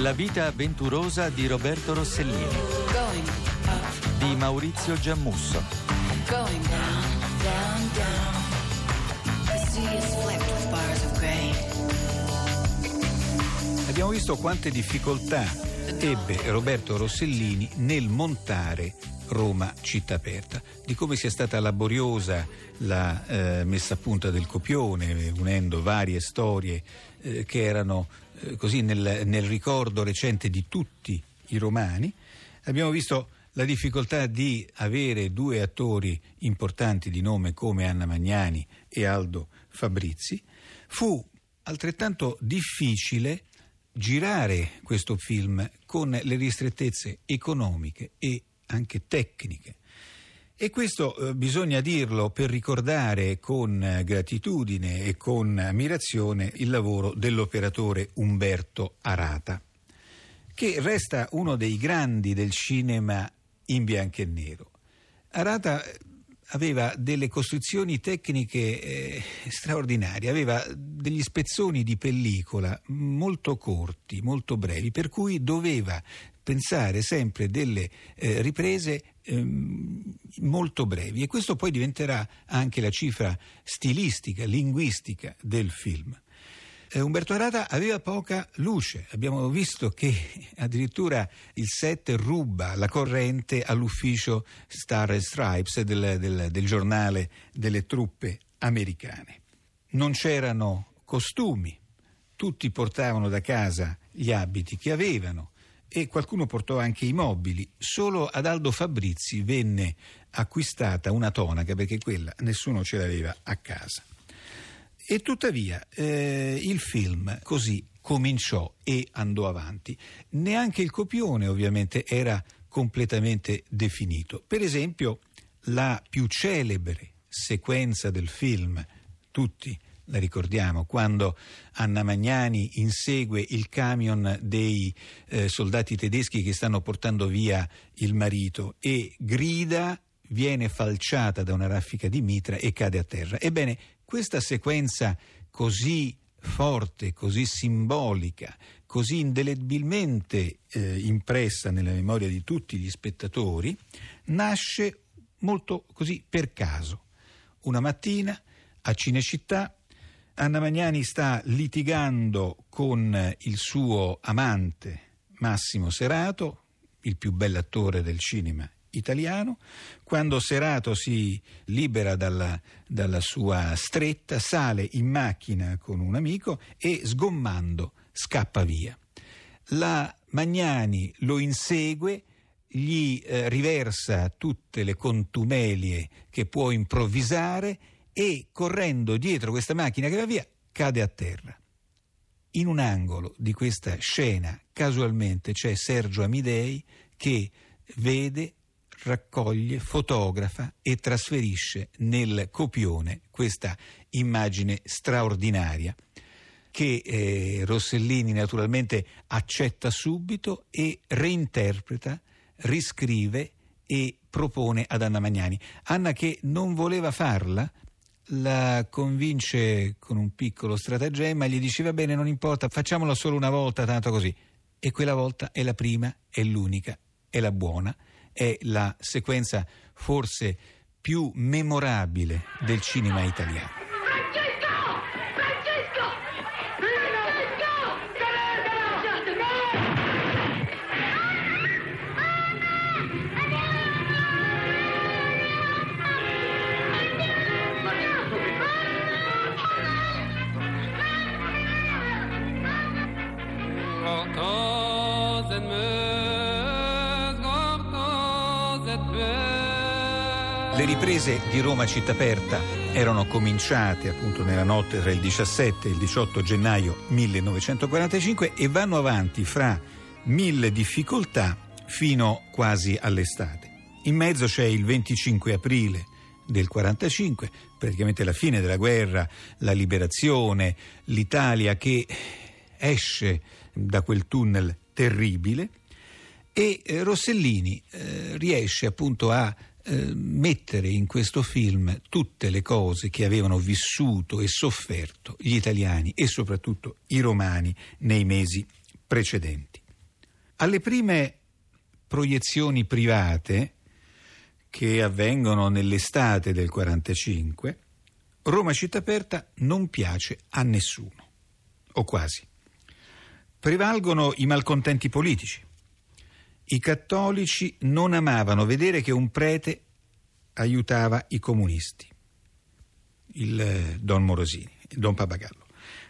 La vita avventurosa di Roberto Rossellini. Di Maurizio Giammusso. Abbiamo visto quante difficoltà ebbe Roberto Rossellini nel montare Roma città aperta, di come sia stata laboriosa la eh, messa a punta del copione, unendo varie storie eh, che erano eh, così nel, nel ricordo recente di tutti i romani. Abbiamo visto la difficoltà di avere due attori importanti di nome come Anna Magnani e Aldo Fabrizi. Fu altrettanto difficile girare questo film con le ristrettezze economiche e anche tecniche. E questo eh, bisogna dirlo per ricordare con eh, gratitudine e con ammirazione il lavoro dell'operatore Umberto Arata, che resta uno dei grandi del cinema in bianco e nero. Arata eh, aveva delle costruzioni tecniche eh, straordinarie, aveva degli spezzoni di pellicola molto corti, molto brevi, per cui doveva pensare sempre delle eh, riprese ehm, molto brevi e questo poi diventerà anche la cifra stilistica, linguistica del film. Eh, Umberto Arata aveva poca luce, abbiamo visto che addirittura il set ruba la corrente all'ufficio Star and Stripes del, del, del giornale delle truppe americane. Non c'erano costumi, tutti portavano da casa gli abiti che avevano e qualcuno portò anche i mobili. Solo ad Aldo Fabrizi venne acquistata una tonaca perché quella nessuno ce l'aveva a casa. E tuttavia eh, il film così cominciò e andò avanti. Neanche il copione ovviamente era completamente definito. Per esempio la più celebre sequenza del film, tutti la ricordiamo, quando Anna Magnani insegue il camion dei eh, soldati tedeschi che stanno portando via il marito e grida, viene falciata da una raffica di mitra e cade a terra. Ebbene, questa sequenza così forte, così simbolica, così indelebilmente eh, impressa nella memoria di tutti gli spettatori, nasce molto così per caso. Una mattina a Cinecittà Anna Magnani sta litigando con il suo amante Massimo Serato, il più bell'attore del cinema italiano. Quando Serato si libera dalla, dalla, sua stretta, sale in macchina con un amico e sgommando scappa via. La Magnani lo insegue, gli eh, riversa tutte le contumelie che può improvvisare e correndo dietro questa macchina che va via cade a terra. In un angolo di questa scena casualmente c'è Sergio Amidei che vede raccoglie, fotografa e trasferisce nel copione questa immagine straordinaria che eh, Rossellini naturalmente accetta subito e reinterpreta, riscrive e propone ad Anna Magnani. Anna che non voleva farla, la convince con un piccolo stratagemma, gli dice va bene, non importa, facciamolo solo una volta, tanto così. E quella volta è la prima, è l'unica, è la buona è la sequenza forse più memorabile del cinema italiano. Riprese di Roma città aperta erano cominciate appunto nella notte tra il 17 e il 18 gennaio 1945 e vanno avanti fra mille difficoltà fino quasi all'estate. In mezzo c'è il 25 aprile del 45, praticamente la fine della guerra, la liberazione, l'Italia che esce da quel tunnel terribile e eh, Rossellini eh, riesce appunto a eh, mettere in questo film tutte le cose che avevano vissuto e sofferto gli italiani e soprattutto i romani nei mesi precedenti. Alle prime proiezioni private che avvengono nell'estate del 45, Roma città aperta non piace a nessuno, o quasi. Prevalgono i malcontenti politici. I cattolici non amavano vedere che un prete aiutava i comunisti, il eh, Don Morosini, il Don Papagallo.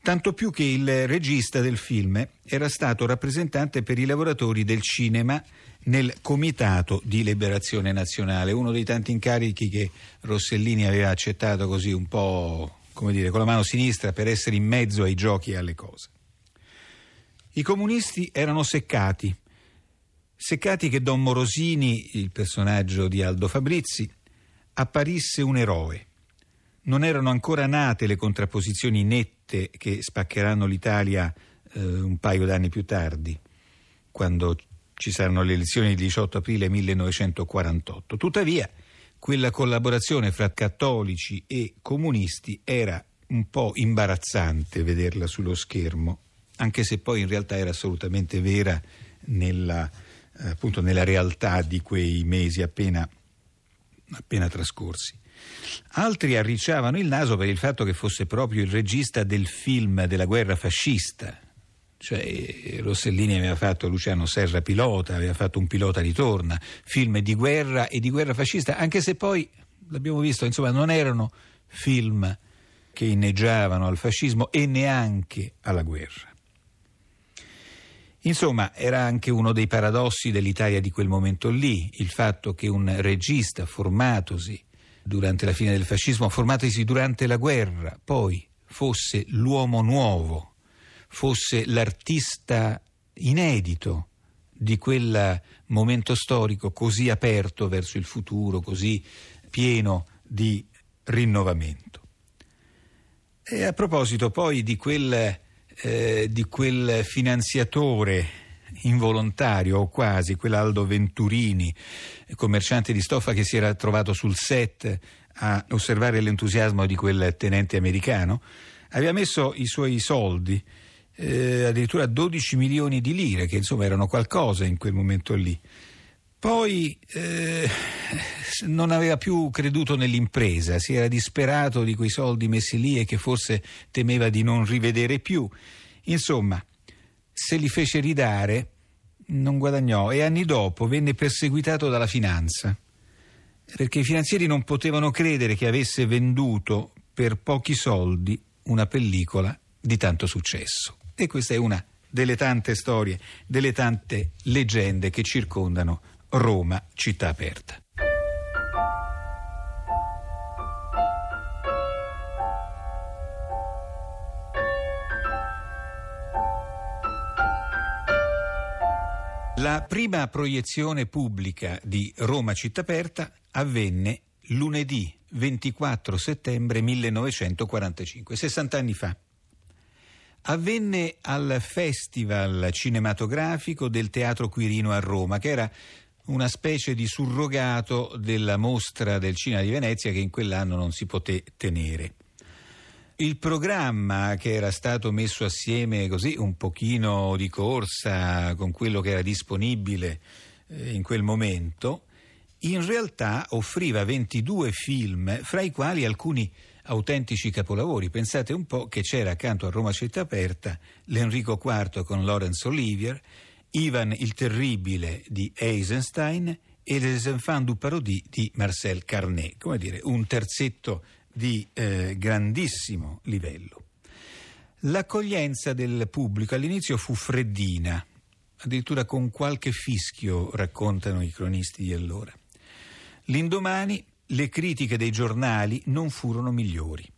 Tanto più che il regista del film era stato rappresentante per i lavoratori del cinema nel Comitato di Liberazione Nazionale, uno dei tanti incarichi che Rossellini aveva accettato così un po', come dire, con la mano sinistra per essere in mezzo ai giochi e alle cose. I comunisti erano seccati, seccati che Don Morosini, il personaggio di Aldo Fabrizi, apparisse un eroe. Non erano ancora nate le contrapposizioni nette che spaccheranno l'Italia eh, un paio d'anni più tardi, quando ci saranno le elezioni del 18 aprile 1948. Tuttavia, quella collaborazione fra cattolici e comunisti era un po' imbarazzante vederla sullo schermo, anche se poi in realtà era assolutamente vera nella, appunto nella realtà di quei mesi appena, appena trascorsi. Altri arricciavano il naso per il fatto che fosse proprio il regista del film della guerra fascista, cioè, Rossellini aveva fatto Luciano Serra pilota, aveva fatto un pilota ritorna, film di guerra e di guerra fascista, anche se poi, l'abbiamo visto, insomma, non erano film che inneggiavano al fascismo e neanche alla guerra. Insomma, era anche uno dei paradossi dell'Italia di quel momento lì, il fatto che un regista formatosi durante la fine del fascismo, formatosi durante la guerra, poi fosse l'uomo nuovo fosse l'artista inedito di quel momento storico così aperto verso il futuro, così pieno di rinnovamento. E a proposito poi di quel, eh, di quel finanziatore involontario o quasi, quell'Aldo Venturini, commerciante di stoffa che si era trovato sul set a osservare l'entusiasmo di quel tenente americano, aveva messo i suoi soldi eh, addirittura 12 milioni di lire, che insomma erano qualcosa in quel momento lì. Poi eh, non aveva più creduto nell'impresa, si era disperato di quei soldi messi lì e che forse temeva di non rivedere più. Insomma, se li fece ridare, non guadagnò e anni dopo venne perseguitato dalla finanza, perché i finanzieri non potevano credere che avesse venduto per pochi soldi una pellicola di tanto successo. E questa è una delle tante storie, delle tante leggende che circondano Roma città aperta. La prima proiezione pubblica di Roma città aperta avvenne lunedì 24 settembre 1945, 60 anni fa avvenne al Festival cinematografico del Teatro Quirino a Roma, che era una specie di surrogato della mostra del cinema di Venezia che in quell'anno non si poté tenere. Il programma che era stato messo assieme così un pochino di corsa con quello che era disponibile eh, in quel momento, in realtà offriva 22 film, fra i quali alcuni autentici capolavori. Pensate un po' che c'era accanto a Roma città aperta l'Enrico IV con Laurence Olivier, Ivan il Terribile di Eisenstein e Les Enfants du Parodie di Marcel Carnet, come dire, un terzetto di eh, grandissimo livello. L'accoglienza del pubblico all'inizio fu freddina, addirittura con qualche fischio, raccontano i cronisti di allora. L'indomani le critiche dei giornali non furono migliori.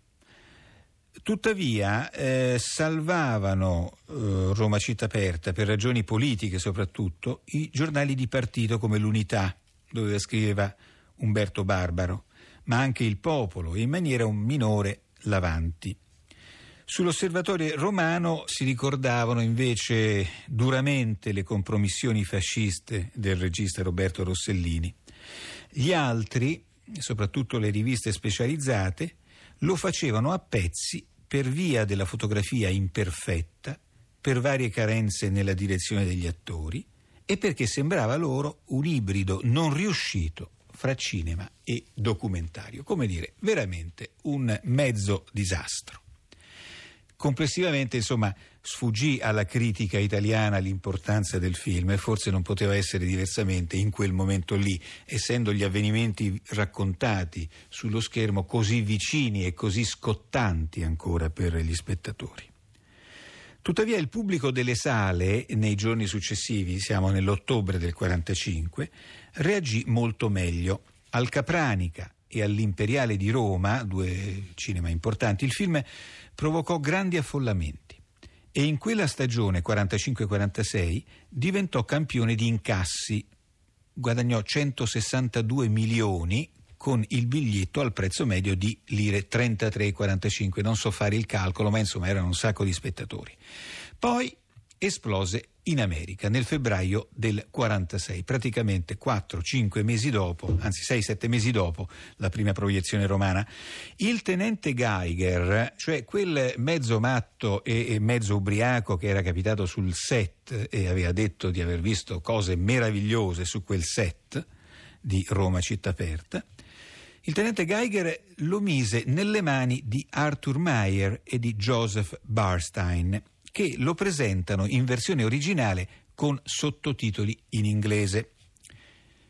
Tuttavia eh, salvavano eh, Roma città aperta per ragioni politiche soprattutto i giornali di partito come l'Unità, dove scriveva Umberto Barbaro, ma anche il Popolo in maniera un minore l'Avanti. Sull'osservatorio romano si ricordavano invece duramente le compromissioni fasciste del regista Roberto Rossellini. Gli altri, soprattutto le riviste specializzate, lo facevano a pezzi per via della fotografia imperfetta, per varie carenze nella direzione degli attori e perché sembrava loro un ibrido non riuscito fra cinema e documentario, come dire, veramente un mezzo disastro. Complessivamente, insomma, sfuggì alla critica italiana l'importanza del film e forse non poteva essere diversamente in quel momento lì, essendo gli avvenimenti raccontati sullo schermo così vicini e così scottanti ancora per gli spettatori. Tuttavia il pubblico delle sale nei giorni successivi, siamo nell'ottobre del 45, reagì molto meglio. Al Capranica e all'Imperiale di Roma, due cinema importanti, il film provocò grandi affollamenti e in quella stagione 45-46 diventò campione di incassi, guadagnò 162 milioni con il biglietto al prezzo medio di lire 33,45. Non so fare il calcolo, ma insomma erano un sacco di spettatori. Poi esplose in America nel febbraio del 46, praticamente 4-5 mesi dopo, anzi 6-7 mesi dopo la prima proiezione romana. Il tenente Geiger, cioè quel mezzo matto e mezzo ubriaco che era capitato sul set e aveva detto di aver visto cose meravigliose su quel set di Roma città aperta, il tenente Geiger lo mise nelle mani di Arthur Meyer e di Joseph Barstein che lo presentano in versione originale con sottotitoli in inglese.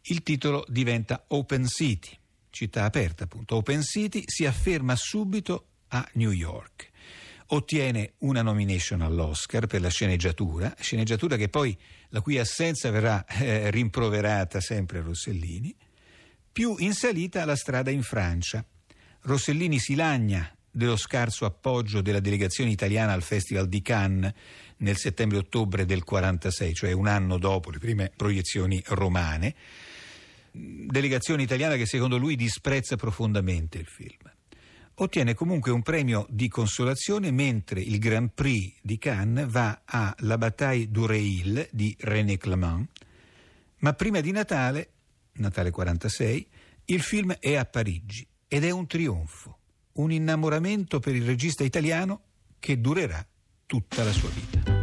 Il titolo diventa Open City, città aperta appunto. Open City si afferma subito a New York. Ottiene una nomination all'Oscar per la sceneggiatura, sceneggiatura che poi la cui assenza verrà eh, rimproverata sempre a Rossellini. Più in salita la strada in Francia. Rossellini si lagna dello scarso appoggio della delegazione italiana al Festival di Cannes nel settembre-ottobre del 46, cioè un anno dopo le prime proiezioni romane. Delegazione italiana che secondo lui disprezza profondamente il film. Ottiene comunque un premio di consolazione mentre il Grand Prix di Cannes va a La Bataille du Reil di René Clément. Ma prima di Natale, Natale 46, il film è a Parigi ed è un trionfo un innamoramento per il regista italiano che durerà tutta la sua vita.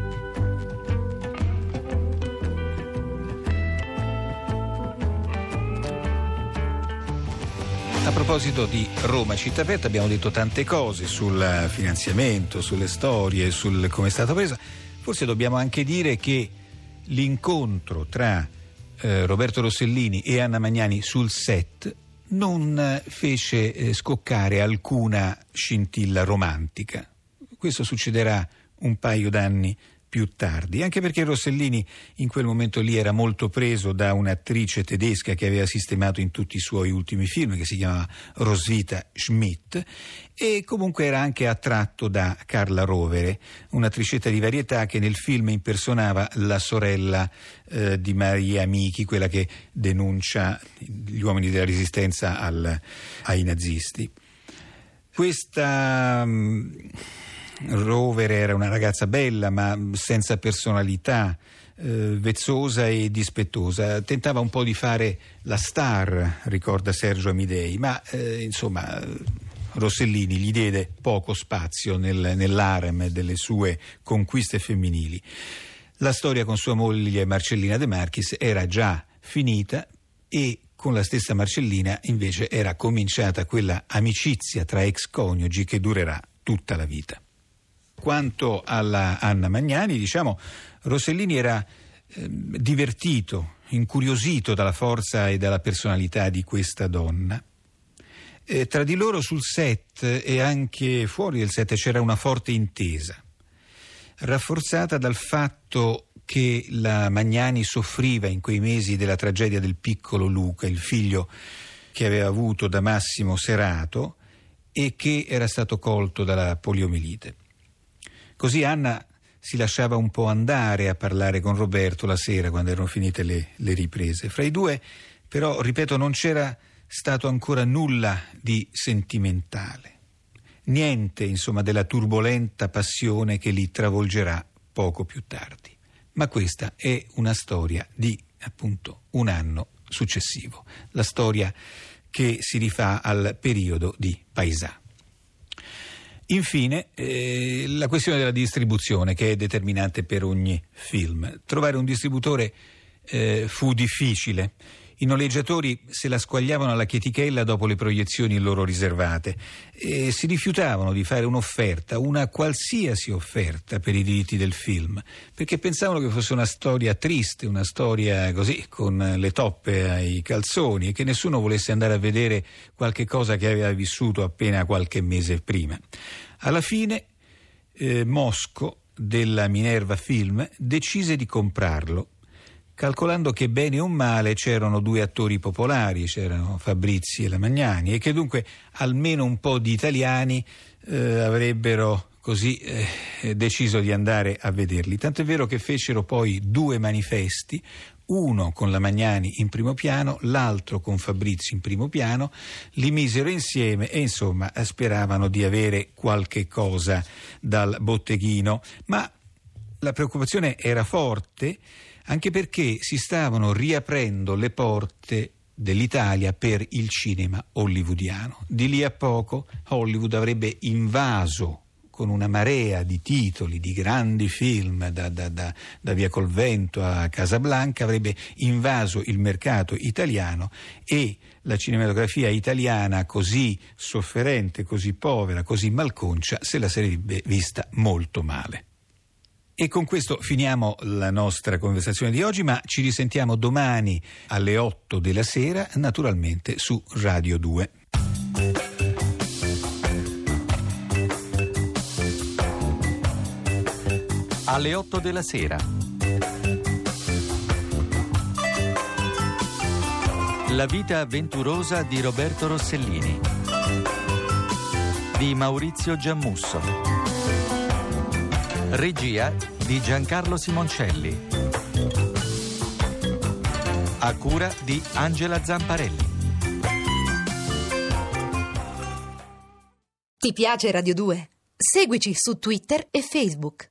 A proposito di Roma città aperta abbiamo detto tante cose sul finanziamento, sulle storie, sul come è stata presa. Forse dobbiamo anche dire che l'incontro tra eh, Roberto Rossellini e Anna Magnani sul set non fece eh, scoccare alcuna scintilla romantica. Questo succederà un paio d'anni più tardi, anche perché Rossellini in quel momento lì era molto preso da un'attrice tedesca che aveva sistemato in tutti i suoi ultimi film, che si chiamava Roswitha Schmidt, e comunque era anche attratto da Carla Rovere, un'attricetta di varietà che nel film impersonava la sorella eh, di Maria Michi, quella che denuncia gli uomini della resistenza al, ai nazisti. Questa mm, Rover era una ragazza bella ma senza personalità, eh, vezzosa e dispettosa. Tentava un po' di fare la star, ricorda Sergio Amidei, ma eh, insomma Rossellini gli diede poco spazio nel, nell'arem delle sue conquiste femminili. La storia con sua moglie Marcellina De Marchis era già finita e con la stessa Marcellina invece era cominciata quella amicizia tra ex coniugi che durerà tutta la vita. Quanto alla Anna Magnani, diciamo, Rossellini era eh, divertito, incuriosito dalla forza e dalla personalità di questa donna. Eh, tra di loro sul set e anche fuori del set c'era una forte intesa, rafforzata dal fatto che la Magnani soffriva in quei mesi della tragedia del piccolo Luca, il figlio che aveva avuto da Massimo Serato e che era stato colto dalla poliomielite. Così Anna si lasciava un po' andare a parlare con Roberto la sera quando erano finite le, le riprese. Fra i due, però, ripeto, non c'era stato ancora nulla di sentimentale. Niente, insomma, della turbolenta passione che li travolgerà poco più tardi. Ma questa è una storia di, appunto, un anno successivo. La storia che si rifà al periodo di Paesà. Infine, eh, la questione della distribuzione che è determinante per ogni film. Trovare un distributore eh, fu difficile. I noleggiatori se la squagliavano alla chetichella dopo le proiezioni loro riservate e si rifiutavano di fare un'offerta, una qualsiasi offerta per i diritti del film, perché pensavano che fosse una storia triste, una storia così con le toppe ai calzoni e che nessuno volesse andare a vedere qualche cosa che aveva vissuto appena qualche mese prima. Alla fine eh, Mosco della Minerva Film decise di comprarlo calcolando che bene o male c'erano due attori popolari, c'erano Fabrizi e Lamagnani, e che dunque almeno un po' di italiani eh, avrebbero così eh, deciso di andare a vederli. Tanto è vero che fecero poi due manifesti, uno con la Magnani in primo piano, l'altro con Fabrizio in primo piano, li misero insieme e insomma speravano di avere qualche cosa dal botteghino, ma la preoccupazione era forte anche perché si stavano riaprendo le porte dell'Italia per il cinema hollywoodiano. Di lì a poco Hollywood avrebbe invaso con una marea di titoli, di grandi film, da, da, da, da, Via col Vento a Casablanca, avrebbe invaso il mercato italiano e la cinematografia italiana così sofferente, così povera, così malconcia, se la sarebbe vista molto male. E con questo finiamo la nostra conversazione di oggi, ma ci risentiamo domani alle 8 della sera, naturalmente su Radio 2. Alle 8 della sera. La vita avventurosa di Roberto Rossellini. Di Maurizio Giammusso. Regia di Giancarlo Simoncelli. A cura di Angela Zamparelli. Ti piace Radio 2? Seguici su Twitter e Facebook.